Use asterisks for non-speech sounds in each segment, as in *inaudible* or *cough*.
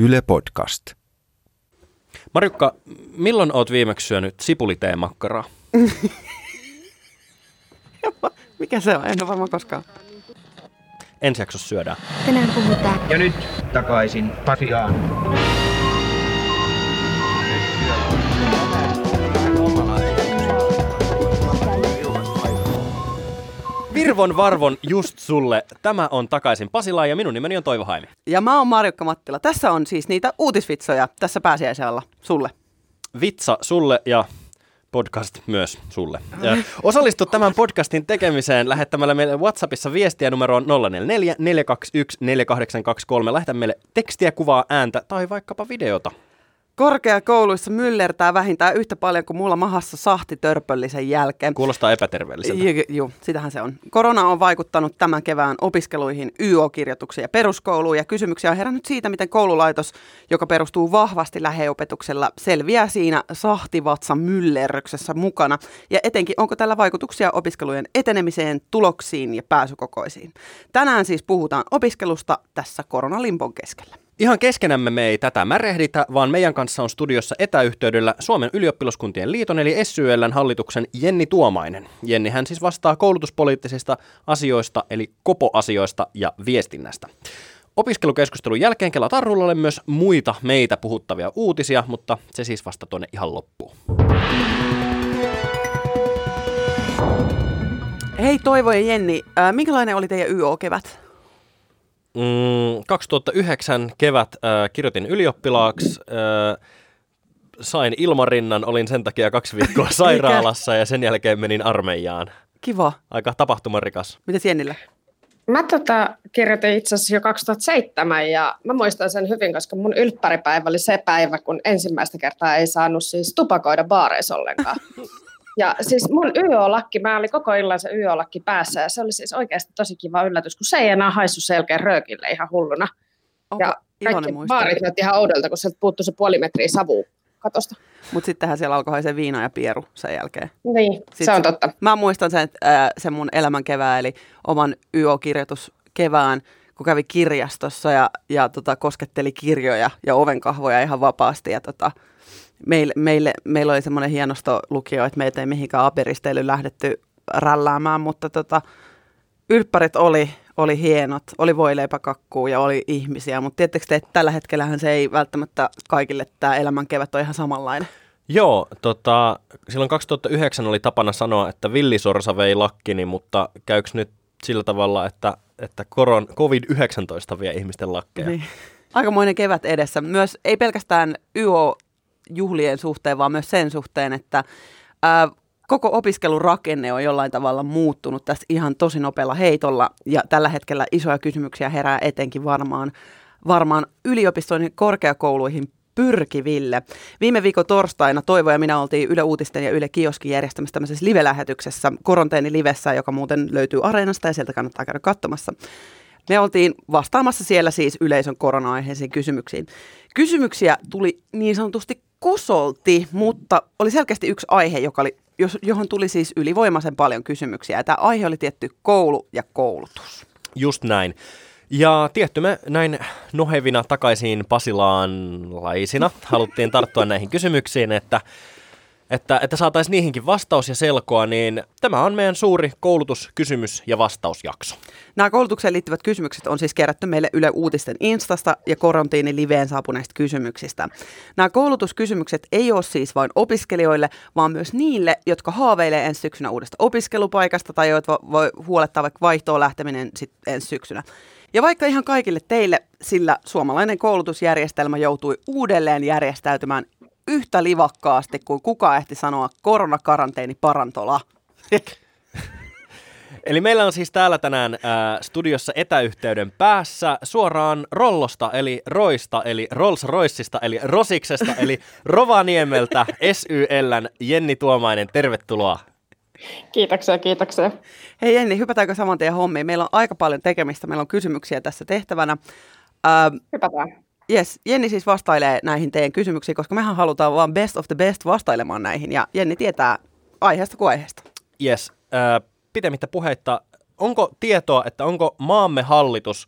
Yle Podcast. Marjukka, milloin oot viimeksi syönyt sipuliteemakkaraa? *laughs* Mikä se on? En ole varmaan koskaan. Ensi jaksossa syödään. Tänään puhutaan Ja nyt takaisin Pasiaan. Virvon varvon just sulle. Tämä on takaisin Pasilaan ja minun nimeni on Toivo Haimi. Ja mä oon Marjukka Mattila. Tässä on siis niitä uutisvitsoja tässä pääsiäisellä sulle. Vitsa sulle ja podcast myös sulle. Ja osallistu tämän podcastin tekemiseen lähettämällä meille WhatsAppissa viestiä numeroon 044 421 4823. Lähetä meille tekstiä, kuvaa, ääntä tai vaikkapa videota. Korkeakouluissa myllertää vähintään yhtä paljon kuin mulla mahassa sahti törpöllisen jälkeen. Kuulostaa epäterveelliseltä. Ju- Joo, sitähän se on. Korona on vaikuttanut tämän kevään opiskeluihin, YO-kirjoituksiin ja peruskouluun, ja kysymyksiä on herännyt siitä, miten koululaitos, joka perustuu vahvasti läheopetuksella, selviää siinä sahtivatsan myllerryksessä mukana, ja etenkin onko tällä vaikutuksia opiskelujen etenemiseen, tuloksiin ja pääsykokoisiin. Tänään siis puhutaan opiskelusta tässä koronalimpon keskellä. Ihan keskenämme me ei tätä märehditä, vaan meidän kanssa on studiossa etäyhteydellä Suomen ylioppilaskuntien liiton eli SYLn hallituksen Jenni Tuomainen. Jenni hän siis vastaa koulutuspoliittisista asioista eli kopoasioista ja viestinnästä. Opiskelukeskustelun jälkeen Kela Tarrullalle myös muita meitä puhuttavia uutisia, mutta se siis vasta tuonne ihan loppuun. Hei Toivo ja Jenni, äh, minkälainen oli teidän YO-kevät? Mm, 2009 kevät äh, kirjoitin ylioppilaaksi, äh, sain ilmarinnan, olin sen takia kaksi viikkoa *laughs* sairaalassa ja sen jälkeen menin armeijaan. Kiva. Aika tapahtumarikas. Mites Jennillä? Mä tota, kirjoitin itse asiassa jo 2007 ja mä muistan sen hyvin, koska mun ylppäripäivä oli se päivä, kun ensimmäistä kertaa ei saanut siis tupakoida baareissa ollenkaan. *laughs* Ja siis mun YO-lakki, mä olin koko illan se YO-lakki päässä ja se oli siis oikeasti tosi kiva yllätys, kun se ei enää haissu selkeä röökille ihan hulluna. Onko ja kaikki baarit näytti ihan oudolta, kun sieltä puuttui se puoli metriä savua katosta. Mutta sittenhän siellä alkoi haisee viina ja pieru sen jälkeen. Niin, Sit se on totta. Mä muistan sen, äh, sen mun elämän kevään, eli oman YO-kirjoitus kevään, kun kävi kirjastossa ja, ja tota, kosketteli kirjoja ja ovenkahvoja ihan vapaasti. Ja tota, meille, meille, meillä oli semmoinen hienosto lukio, että meitä ei mihinkään aperisteilyyn lähdetty rälläämään, mutta tota, ylppärit oli, oli hienot, oli voileipäkakkuu ja oli ihmisiä, mutta tiedättekö te, että tällä hetkellähän se ei välttämättä kaikille tämä elämän kevät ole ihan samanlainen. Joo, tota, silloin 2009 oli tapana sanoa, että villisorsa vei lakkini, mutta käykö nyt sillä tavalla, että, että koron, COVID-19 vie ihmisten lakkeja? Niin. Aikamoinen kevät edessä. Myös ei pelkästään YO-juhlien suhteen, vaan myös sen suhteen, että ää, koko opiskelun rakenne on jollain tavalla muuttunut tässä ihan tosi nopealla heitolla. Ja tällä hetkellä isoja kysymyksiä herää etenkin varmaan, varmaan yliopistoihin korkeakouluihin pyrkiville. Viime viikon torstaina Toivo ja minä oltiin Yle Uutisten ja Yle Kioskin järjestämässä tämmöisessä live-lähetyksessä, livessä, joka muuten löytyy Areenasta ja sieltä kannattaa käydä katsomassa. Me oltiin vastaamassa siellä siis yleisön korona-aiheisiin kysymyksiin. Kysymyksiä tuli niin sanotusti kosolti, mutta oli selkeästi yksi aihe, joka oli, johon tuli siis ylivoimaisen paljon kysymyksiä. Tämä aihe oli tietty koulu ja koulutus. Just näin. Ja tietty me näin nohevina takaisin Pasilaanlaisina haluttiin tarttua näihin kysymyksiin, että, että, että saataisiin niihinkin vastaus ja selkoa, niin tämä on meidän suuri koulutuskysymys- ja vastausjakso. Nämä koulutukseen liittyvät kysymykset on siis kerätty meille Yle Uutisten Instasta ja Korontiini liveen saapuneista kysymyksistä. Nämä koulutuskysymykset ei ole siis vain opiskelijoille, vaan myös niille, jotka haaveilee ensi syksynä uudesta opiskelupaikasta tai joita voi huolettaa vaikka vaihtoon lähteminen sit ensi syksynä. Ja vaikka ihan kaikille teille, sillä suomalainen koulutusjärjestelmä joutui uudelleen järjestäytymään yhtä livakkaasti kuin kuka ehti sanoa koronakaranteeni parantola. *laughs* Eli meillä on siis täällä tänään ää, studiossa etäyhteyden päässä suoraan Rollosta, eli Roista, eli Rolls Royceista, eli Rosiksesta, eli *laughs* Rovaniemeltä SYLn Jenni Tuomainen. Tervetuloa. Kiitoksia, kiitoksia. Hei Jenni, hypätäänkö saman tien hommiin? Meillä on aika paljon tekemistä, meillä on kysymyksiä tässä tehtävänä. Ähm, Hypätään. Yes, Jenni siis vastailee näihin teidän kysymyksiin, koska mehän halutaan vaan best of the best vastailemaan näihin. Ja Jenni tietää aiheesta kuin aiheesta. Yes, ää, pitemmittä puheitta, onko tietoa, että onko maamme hallitus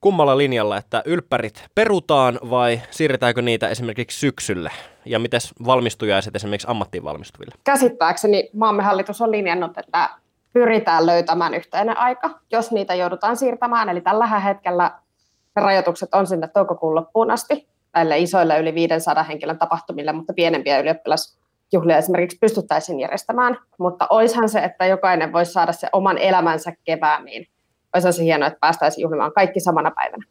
kummalla linjalla, että ylppärit perutaan vai siirretäänkö niitä esimerkiksi syksylle? Ja miten valmistujaiset esimerkiksi ammattiin valmistuville? Käsittääkseni maamme hallitus on linjannut, että pyritään löytämään yhteinen aika, jos niitä joudutaan siirtämään. Eli tällä hetkellä rajoitukset on sinne toukokuun loppuun asti näille isoille yli 500 henkilön tapahtumille, mutta pienempiä ylioppilasjuhlia esimerkiksi pystyttäisiin järjestämään. Mutta oishan se, että jokainen voisi saada se oman elämänsä kevään, niin olisi se hienoa, että päästäisiin juhlimaan kaikki samana päivänä.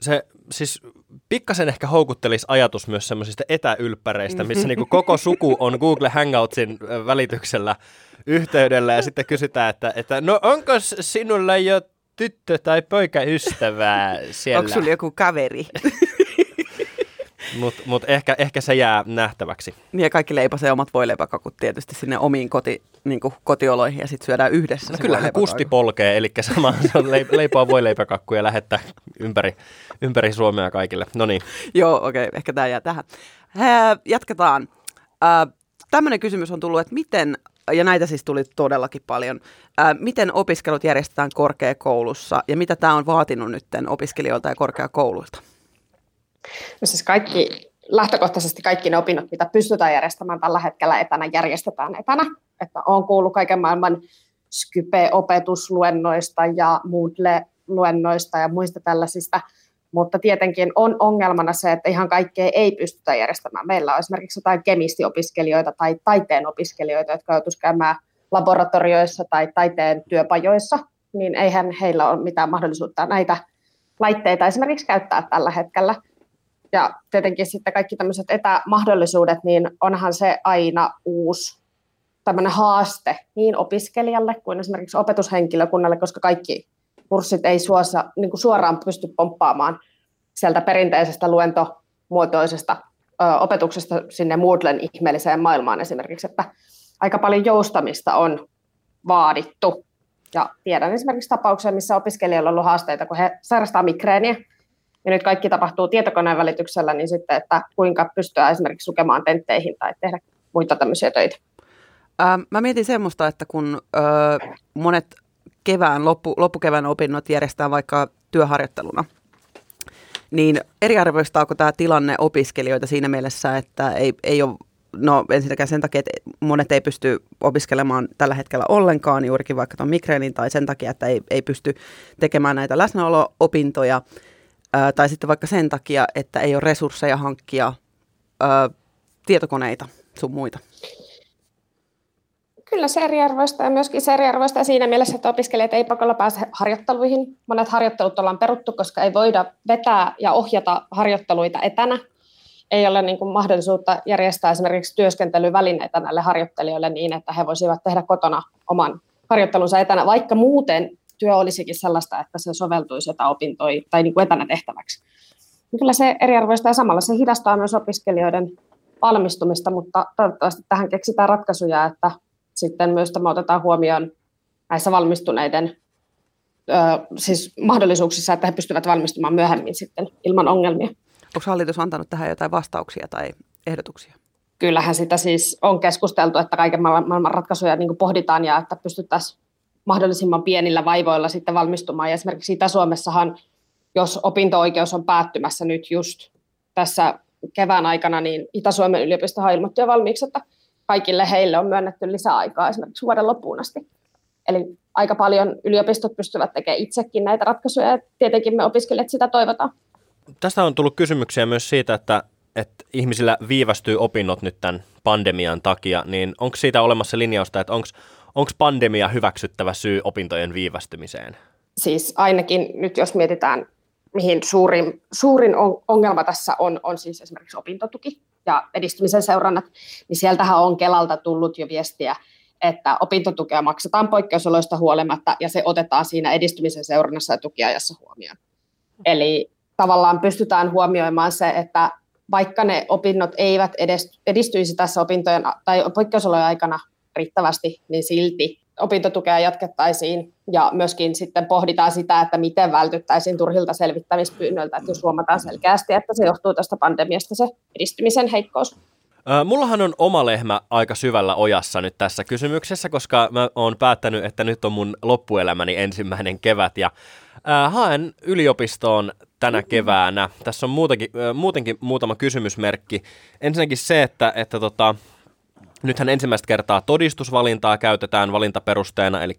Se siis pikkasen ehkä houkuttelisi ajatus myös semmoisista etäylppäreistä, missä *laughs* niin koko suku on Google Hangoutsin välityksellä yhteydellä ja sitten kysytään, että, että no onko sinulla jo tyttö- tai poikaystävää siellä? Onko sulla joku kaveri? *laughs* Mutta mut ehkä, ehkä se jää nähtäväksi. Niin ja kaikki leipasee omat voileipäkakut tietysti sinne omiin koti, niin kotioloihin ja sitten syödään yhdessä. No kyllähän kusti polkee, eli sama se on leipoa voileipäkakkuja ja lähettää ympäri, ympäri Suomea kaikille. No niin. Joo, okei, okay, ehkä tämä jää tähän. Hää, jatketaan. Äh, Tämmöinen kysymys on tullut, että miten, ja näitä siis tuli todellakin paljon, äh, miten opiskelut järjestetään korkeakoulussa ja mitä tämä on vaatinut nyt opiskelijoilta ja korkeakouluilta? No siis kaikki, lähtökohtaisesti kaikki ne opinnot, mitä pystytään järjestämään tällä hetkellä etänä, järjestetään etänä. Että on kuullut kaiken maailman Skype-opetusluennoista ja Moodle-luennoista ja muista tällaisista, mutta tietenkin on ongelmana se, että ihan kaikkea ei pystytä järjestämään. Meillä on esimerkiksi jotain kemistiopiskelijoita tai taiteen opiskelijoita, jotka joutuisivat käymään laboratorioissa tai taiteen työpajoissa, niin eihän heillä ole mitään mahdollisuutta näitä laitteita esimerkiksi käyttää tällä hetkellä. Ja tietenkin sitten kaikki tämmöiset etämahdollisuudet, niin onhan se aina uusi tämmöinen haaste niin opiskelijalle kuin esimerkiksi opetushenkilökunnalle, koska kaikki kurssit ei suosa, niin kuin suoraan pysty pomppaamaan sieltä perinteisestä luentomuotoisesta ö, opetuksesta sinne Moodlen ihmeelliseen maailmaan esimerkiksi, että aika paljon joustamista on vaadittu. Ja tiedän esimerkiksi tapauksia, missä opiskelijoilla on ollut haasteita, kun he sairastaa migreeniä, ja nyt kaikki tapahtuu tietokoneen välityksellä, niin sitten, että kuinka pystyy esimerkiksi lukemaan tentteihin tai tehdä muita tämmöisiä töitä. Ähm, mä mietin semmoista, että kun monet kevään, loppu, loppukevään opinnot järjestetään vaikka työharjoitteluna, niin eriarvoistaako tämä tilanne opiskelijoita siinä mielessä, että ei, ei ole No ensinnäkään sen takia, että monet ei pysty opiskelemaan tällä hetkellä ollenkaan, juurikin vaikka tuon migreenin, tai sen takia, että ei, ei pysty tekemään näitä läsnäolo-opintoja, ää, tai sitten vaikka sen takia, että ei ole resursseja hankkia ää, tietokoneita sun muita. Kyllä se eriarvoista ja myöskin se eriarvoista siinä mielessä, että opiskelijat ei pakolla pääse harjoitteluihin. Monet harjoittelut ollaan peruttu, koska ei voida vetää ja ohjata harjoitteluita etänä. Ei ole niin kuin mahdollisuutta järjestää esimerkiksi työskentelyvälineitä näille harjoittelijoille niin, että he voisivat tehdä kotona oman harjoittelunsa etänä, vaikka muuten työ olisikin sellaista, että se soveltuisi opintoja tai niin kuin etänä tehtäväksi. Kyllä se eriarvoista ja samalla se hidastaa myös opiskelijoiden valmistumista, mutta toivottavasti tähän keksitään ratkaisuja, että sitten myös tämä otetaan huomioon näissä valmistuneiden ö, siis mahdollisuuksissa, että he pystyvät valmistumaan myöhemmin sitten ilman ongelmia. Onko hallitus antanut tähän jotain vastauksia tai ehdotuksia? Kyllähän sitä siis on keskusteltu, että kaiken maailman ratkaisuja niin pohditaan ja että pystyttäisiin mahdollisimman pienillä vaivoilla sitten valmistumaan. Ja esimerkiksi Itä-Suomessahan, jos opinto-oikeus on päättymässä nyt just tässä kevään aikana, niin Itä-Suomen yliopistohan ilmoitti jo valmiiksi, että kaikille heille on myönnetty lisäaikaa esimerkiksi vuoden loppuun asti. Eli aika paljon yliopistot pystyvät tekemään itsekin näitä ratkaisuja ja tietenkin me opiskelijat sitä toivotaan. Tästä on tullut kysymyksiä myös siitä, että, että ihmisillä viivästyy opinnot nyt tämän pandemian takia, niin onko siitä olemassa linjausta, että onko onko pandemia hyväksyttävä syy opintojen viivästymiseen? Siis ainakin nyt jos mietitään, mihin suurin, suurin ongelma tässä on, on siis esimerkiksi opintotuki ja edistymisen seurannat, niin sieltähän on Kelalta tullut jo viestiä, että opintotukea maksetaan poikkeusoloista huolimatta ja se otetaan siinä edistymisen seurannassa ja tukiajassa huomioon. Eli tavallaan pystytään huomioimaan se, että vaikka ne opinnot eivät edistyisi tässä opintojen tai poikkeusolojen aikana riittävästi, niin silti opintotukea jatkettaisiin ja myöskin sitten pohditaan sitä, että miten vältyttäisiin turhilta selvittämispyynnöiltä, että jos huomataan selkeästi, että se johtuu tästä pandemiasta se edistymisen heikkous. Mullahan on oma lehmä aika syvällä ojassa nyt tässä kysymyksessä, koska mä oon päättänyt, että nyt on mun loppuelämäni ensimmäinen kevät ja haen yliopistoon tänä keväänä. Tässä on muutenkin, muutenkin muutama kysymysmerkki. Ensinnäkin se, että, että tota, Nythän ensimmäistä kertaa todistusvalintaa käytetään valintaperusteena, eli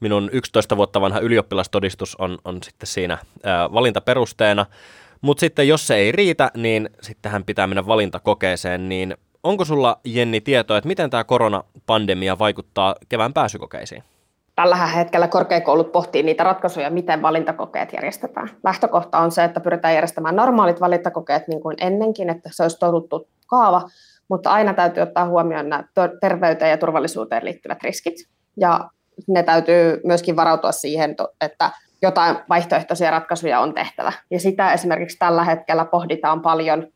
minun 11 vuotta vanha ylioppilastodistus on, on sitten siinä ää, valintaperusteena. Mutta sitten jos se ei riitä, niin sittenhän pitää mennä valintakokeeseen, niin onko sulla Jenni tietoa, että miten tämä koronapandemia vaikuttaa kevään pääsykokeisiin? Tällä hetkellä korkeakoulut pohtii niitä ratkaisuja, miten valintakokeet järjestetään. Lähtökohta on se, että pyritään järjestämään normaalit valintakokeet niin kuin ennenkin, että se olisi totuttu kaava, mutta aina täytyy ottaa huomioon nämä terveyteen ja turvallisuuteen liittyvät riskit. Ja ne täytyy myöskin varautua siihen, että jotain vaihtoehtoisia ratkaisuja on tehtävä. Ja sitä esimerkiksi tällä hetkellä pohditaan paljon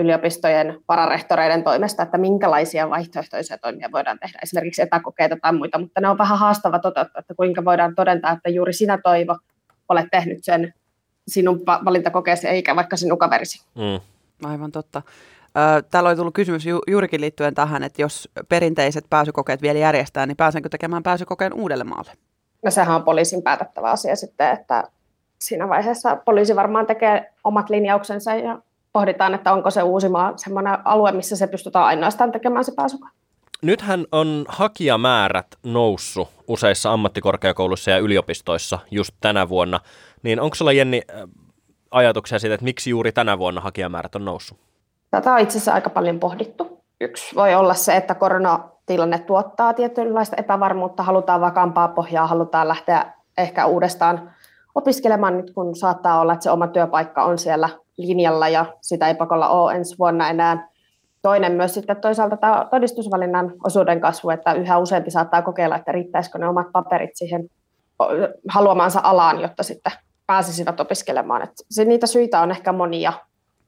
yliopistojen vararehtoreiden toimesta, että minkälaisia vaihtoehtoisia toimia voidaan tehdä, esimerkiksi etäkokeita tai muita, mutta ne on vähän haastava toteuttaa, että kuinka voidaan todentaa, että juuri sinä Toivo olet tehnyt sen sinun valintakokeesi eikä vaikka sinun kaverisi. Mm. Aivan totta. Täällä oli tullut kysymys ju- juurikin liittyen tähän, että jos perinteiset pääsykokeet vielä järjestää, niin pääsenkö tekemään pääsykokeen Uudellemaalle? No sehän on poliisin päätettävä asia sitten, että siinä vaiheessa poliisi varmaan tekee omat linjauksensa ja pohditaan, että onko se Uusimaa semmoinen alue, missä se pystytään ainoastaan tekemään se pääsykoe. Nythän on hakijamäärät noussut useissa ammattikorkeakouluissa ja yliopistoissa just tänä vuonna. Niin onko sulla Jenni ajatuksia siitä, että miksi juuri tänä vuonna hakijamäärät on noussut? Tätä on itse asiassa aika paljon pohdittu. Yksi voi olla se, että koronatilanne tuottaa tietynlaista epävarmuutta, halutaan vakaampaa pohjaa, halutaan lähteä ehkä uudestaan opiskelemaan nyt, kun saattaa olla, että se oma työpaikka on siellä linjalla ja sitä ei pakolla ole ensi vuonna enää. Toinen myös sitten toisaalta tämä todistusvalinnan osuuden kasvu, että yhä useampi saattaa kokeilla, että riittäisikö ne omat paperit siihen haluamaansa alaan, jotta sitten pääsisivät opiskelemaan. Että niitä syitä on ehkä monia,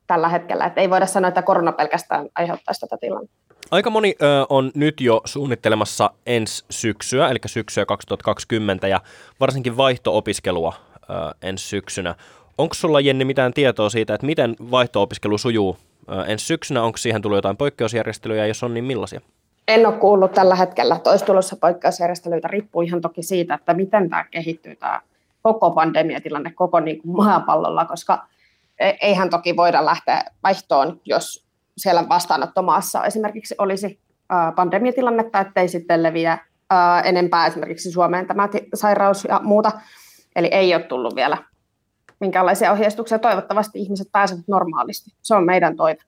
tällä hetkellä. Että ei voida sanoa, että korona pelkästään aiheuttaisi tätä tilannetta. Aika moni ö, on nyt jo suunnittelemassa ensi syksyä, eli syksyä 2020 ja varsinkin vaihto-opiskelua ö, ensi syksynä. Onko sulla Jenni mitään tietoa siitä, että miten vaihto-opiskelu sujuu ö, ensi syksynä? Onko siihen tullut jotain poikkeusjärjestelyjä, jos on niin millaisia? En ole kuullut tällä hetkellä, että olisi tulossa poikkeusjärjestelyitä. Riippuu ihan toki siitä, että miten tämä kehittyy tämä koko pandemiatilanne koko niin kuin maapallolla, koska eihän toki voida lähteä vaihtoon, jos siellä vastaanottomaassa esimerkiksi olisi pandemiatilannetta, ettei sitten leviä enempää esimerkiksi Suomeen tämä sairaus ja muuta. Eli ei ole tullut vielä minkäänlaisia ohjeistuksia. Toivottavasti ihmiset pääsevät normaalisti. Se on meidän toive.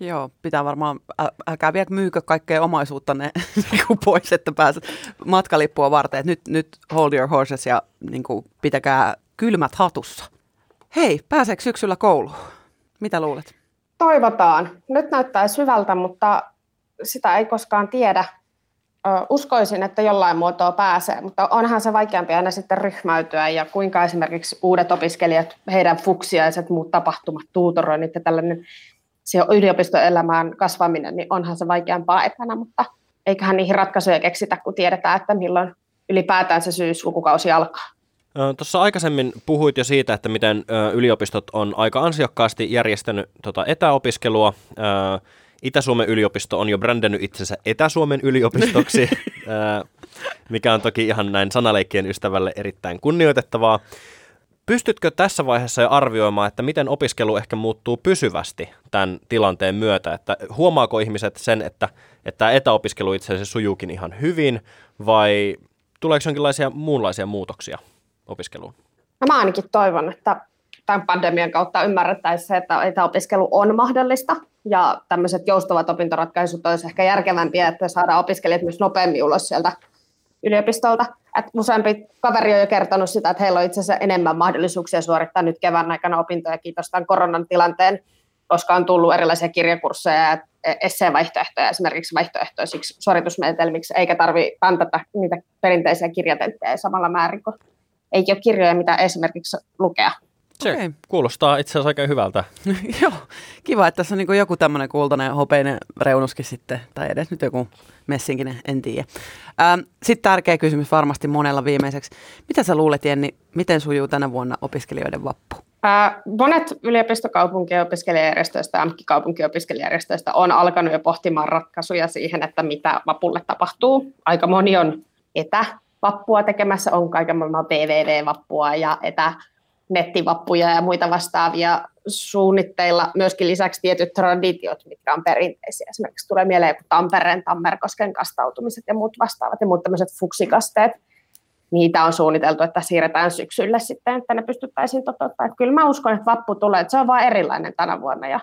Joo, pitää varmaan, älkää vielä myykö kaikkea omaisuuttanne niin *laughs* pois, että pääset matkalippua varten. Nyt, nyt hold your horses ja niin kuin, pitäkää kylmät hatussa. Hei, pääseekö syksyllä kouluun? Mitä luulet? Toivotaan. Nyt näyttää syvältä, mutta sitä ei koskaan tiedä. Uskoisin, että jollain muotoa pääsee, mutta onhan se vaikeampi aina sitten ryhmäytyä ja kuinka esimerkiksi uudet opiskelijat, heidän fuksiaiset, muut tapahtumat, tuutoroinnit ja tällainen siihen yliopistoelämään kasvaminen, niin onhan se vaikeampaa etänä, mutta eiköhän niihin ratkaisuja keksitä, kun tiedetään, että milloin ylipäätään se syyslukukausi alkaa. Tuossa aikaisemmin puhuit jo siitä, että miten yliopistot on aika ansiokkaasti järjestänyt tota etäopiskelua. Itä-Suomen yliopisto on jo brändännyt itsensä Etä-Suomen yliopistoksi, *laughs* mikä on toki ihan näin sanaleikkien ystävälle erittäin kunnioitettavaa. Pystytkö tässä vaiheessa jo arvioimaan, että miten opiskelu ehkä muuttuu pysyvästi tämän tilanteen myötä? Että huomaako ihmiset sen, että, että etäopiskelu itse asiassa sujuukin ihan hyvin, vai tuleeko jonkinlaisia muunlaisia muutoksia? Opiskeluun? No mä ainakin toivon, että tämän pandemian kautta ymmärrettäisiin se, että etäopiskelu on mahdollista ja tämmöiset joustavat opintoratkaisut olisi ehkä järkevämpiä, että saadaan opiskelijat myös nopeammin ulos sieltä yliopistolta. Et useampi kaveri on jo kertonut sitä, että heillä on itse asiassa enemmän mahdollisuuksia suorittaa nyt kevään aikana opintoja kiitos tämän koronan tilanteen, koska on tullut erilaisia kirjakursseja ja esseevaihtoehtoja esimerkiksi vaihtoehtoisiksi suoritusmenetelmiksi, eikä tarvitse pantata niitä perinteisiä kirjatenttejä samalla määrin kuin ei ole kirjoja, mitä esimerkiksi lukea. Se okay. kuulostaa itse asiassa aika hyvältä. *laughs* Joo, kiva, että tässä on niin joku tämmöinen kultainen hopeinen reunuskin sitten, tai edes nyt joku messinkinen, en tiedä. Ähm, sitten tärkeä kysymys varmasti monella viimeiseksi. Mitä sä luulet, Jenni, miten sujuu tänä vuonna opiskelijoiden vappu? Äh, monet yliopistokaupunkien opiskelijajärjestöistä ja kaupunkien opiskelijajärjestöistä on alkanut jo pohtimaan ratkaisuja siihen, että mitä vapulle tapahtuu. Aika moni on etä vappua tekemässä, on kaiken maailman PVV-vappua ja etä nettivappuja ja muita vastaavia suunnitteilla. Myöskin lisäksi tietyt traditiot, mitkä on perinteisiä. Esimerkiksi tulee mieleen joku Tampereen, Tammerkosken kastautumiset ja muut vastaavat ja muut tämmöiset fuksikasteet. Niitä on suunniteltu, että siirretään syksylle sitten, että ne pystyttäisiin toteuttamaan. Kyllä mä uskon, että vappu tulee, että se on vaan erilainen tänä vuonna ja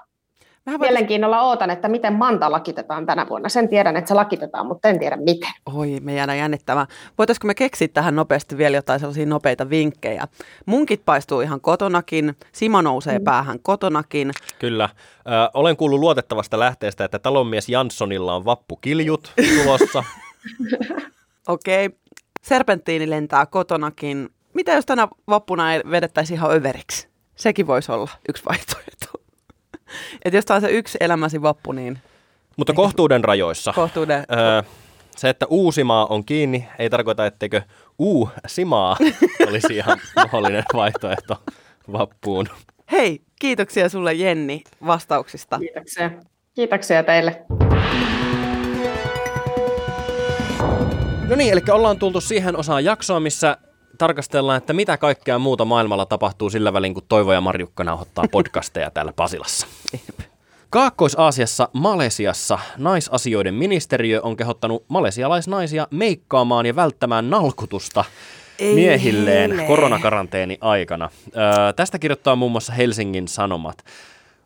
Vähän Mielenkiinnolla ootan, että miten Manta lakitetaan tänä vuonna. Sen tiedän, että se lakitetaan, mutta en tiedä miten. Oi, me jäädään jännittämään. Voitaisiko me keksiä tähän nopeasti vielä jotain sellaisia nopeita vinkkejä? Munkit paistuu ihan kotonakin, Simo nousee mm. päähän kotonakin. Kyllä. Ö, olen kuullut luotettavasta lähteestä, että talonmies Janssonilla on vappukiljut tulossa. *laughs* Okei. Okay. Serpenttiini lentää kotonakin. Mitä jos tänä vappuna ei vedettäisi ihan överiksi? Sekin voisi olla yksi vaihtoehto. Että jos tämä on se yksi elämäsi vappu, niin... Mutta kohtuuden rajoissa. Kohtuuden. Öö, se, että Uusimaa on kiinni, ei tarkoita, etteikö Uu-simaa *laughs* olisi ihan mahdollinen vaihtoehto vappuun. Hei, kiitoksia sulle Jenni vastauksista. Kiitoksia. Kiitoksia teille. No niin, eli ollaan tultu siihen osaan jaksoa, missä tarkastellaan, että mitä kaikkea muuta maailmalla tapahtuu sillä välin, kun Toivo ja Marjukka nauhoittaa *laughs* podcasteja täällä Pasilassa. Kaakkois-Aasiassa Malesiassa naisasioiden ministeriö on kehottanut malesialaisnaisia meikkaamaan ja välttämään nalkutusta Ei miehilleen hele. koronakaranteeni aikana. Öö, tästä kirjoittaa muun muassa Helsingin Sanomat.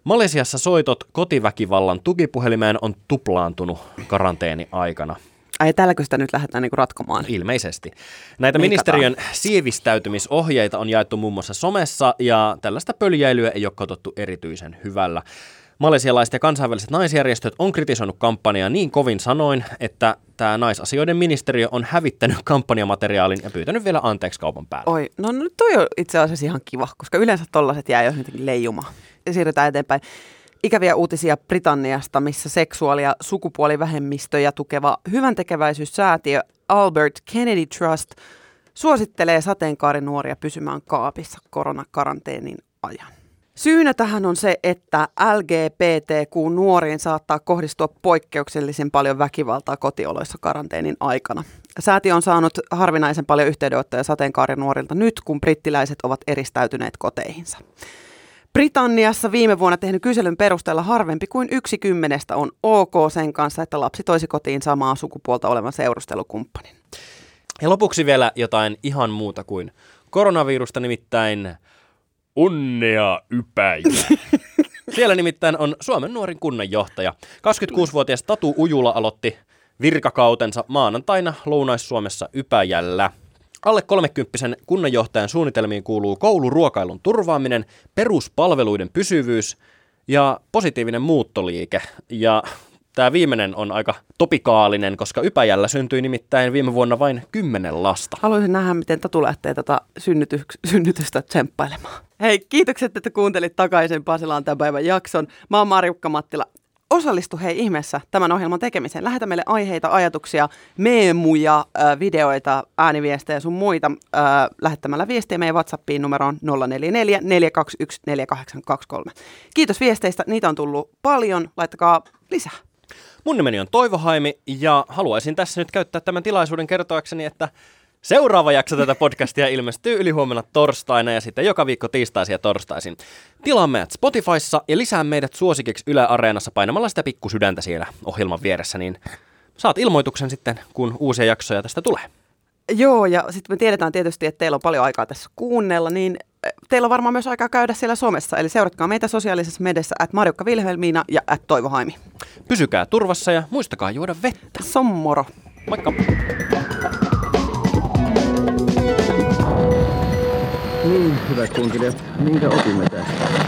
Malesiassa soitot kotiväkivallan tukipuhelimeen on tuplaantunut karanteeni aikana. Ai tälläkö sitä nyt lähdetään niinku ratkomaan? Ilmeisesti. Näitä Meikataan. ministeriön sievistäytymisohjeita on jaettu muun muassa somessa ja tällaista pöljäilyä ei ole katsottu erityisen hyvällä. Malesialaiset ja kansainväliset naisjärjestöt on kritisoinut kampanjaa niin kovin sanoin, että tämä naisasioiden ministeriö on hävittänyt kampanjamateriaalin ja pyytänyt vielä anteeksi kaupan päälle. Oi, no nyt toi on itse asiassa ihan kiva, koska yleensä tollaset jää jotenkin leijuma. Ja siirrytään eteenpäin ikäviä uutisia Britanniasta, missä seksuaali- ja sukupuolivähemmistöjä tukeva hyväntekeväisyyssäätiö Albert Kennedy Trust suosittelee sateenkaarinuoria pysymään kaapissa koronakaranteenin ajan. Syynä tähän on se, että LGBTQ-nuoriin saattaa kohdistua poikkeuksellisen paljon väkivaltaa kotioloissa karanteenin aikana. Säätiö on saanut harvinaisen paljon yhteydenottoja sateenkaarinuorilta nyt, kun brittiläiset ovat eristäytyneet koteihinsa. Britanniassa viime vuonna tehnyt kyselyn perusteella harvempi kuin yksi kymmenestä on ok sen kanssa, että lapsi toisi kotiin samaa sukupuolta olevan seurustelukumppanin. Ja lopuksi vielä jotain ihan muuta kuin koronavirusta, nimittäin onnea ypäjä. *laughs* Siellä nimittäin on Suomen nuorin kunnanjohtaja. 26-vuotias Tatu Ujula aloitti virkakautensa maanantaina Lounais-Suomessa Ypäjällä. Alle 30 kunnanjohtajan suunnitelmiin kuuluu kouluruokailun turvaaminen, peruspalveluiden pysyvyys ja positiivinen muuttoliike. Ja tämä viimeinen on aika topikaalinen, koska Ypäjällä syntyi nimittäin viime vuonna vain kymmenen lasta. Haluaisin nähdä, miten Tatu lähtee tätä synnyty- synnytystä tsemppailemaan. Hei, kiitokset, että kuuntelit takaisin Pasilaan tämän päivän jakson. Mä oon Marjukka Mattila osallistu hei ihmeessä tämän ohjelman tekemiseen. Lähetä meille aiheita, ajatuksia, meemuja, videoita, ääniviestejä sun muita äh, lähettämällä viestiä meidän WhatsAppiin numeroon 044 421 4823. Kiitos viesteistä, niitä on tullut paljon. Laittakaa lisää. Mun nimeni on Toivo Haimi ja haluaisin tässä nyt käyttää tämän tilaisuuden kertoakseni, että Seuraava jakso tätä podcastia ilmestyy ylihuomenna torstaina ja sitten joka viikko tiistaisin ja torstaisin. Tilaa meidät Spotifyssa ja lisää meidät suosikiksi Yle Areenassa painamalla sitä pikkusydäntä siellä ohjelman vieressä, niin saat ilmoituksen sitten, kun uusia jaksoja tästä tulee. Joo, ja sitten me tiedetään tietysti, että teillä on paljon aikaa tässä kuunnella, niin eh, teillä on varmaan myös aikaa käydä siellä somessa, eli seuratkaa meitä sosiaalisessa medessä, at Marjukka Vilhelmiina ja at Toivo Haimi. Pysykää turvassa ja muistakaa juoda vettä. Sommoro. Moikka! Niin, hyvät kunkilijat, minkä opimme tästä?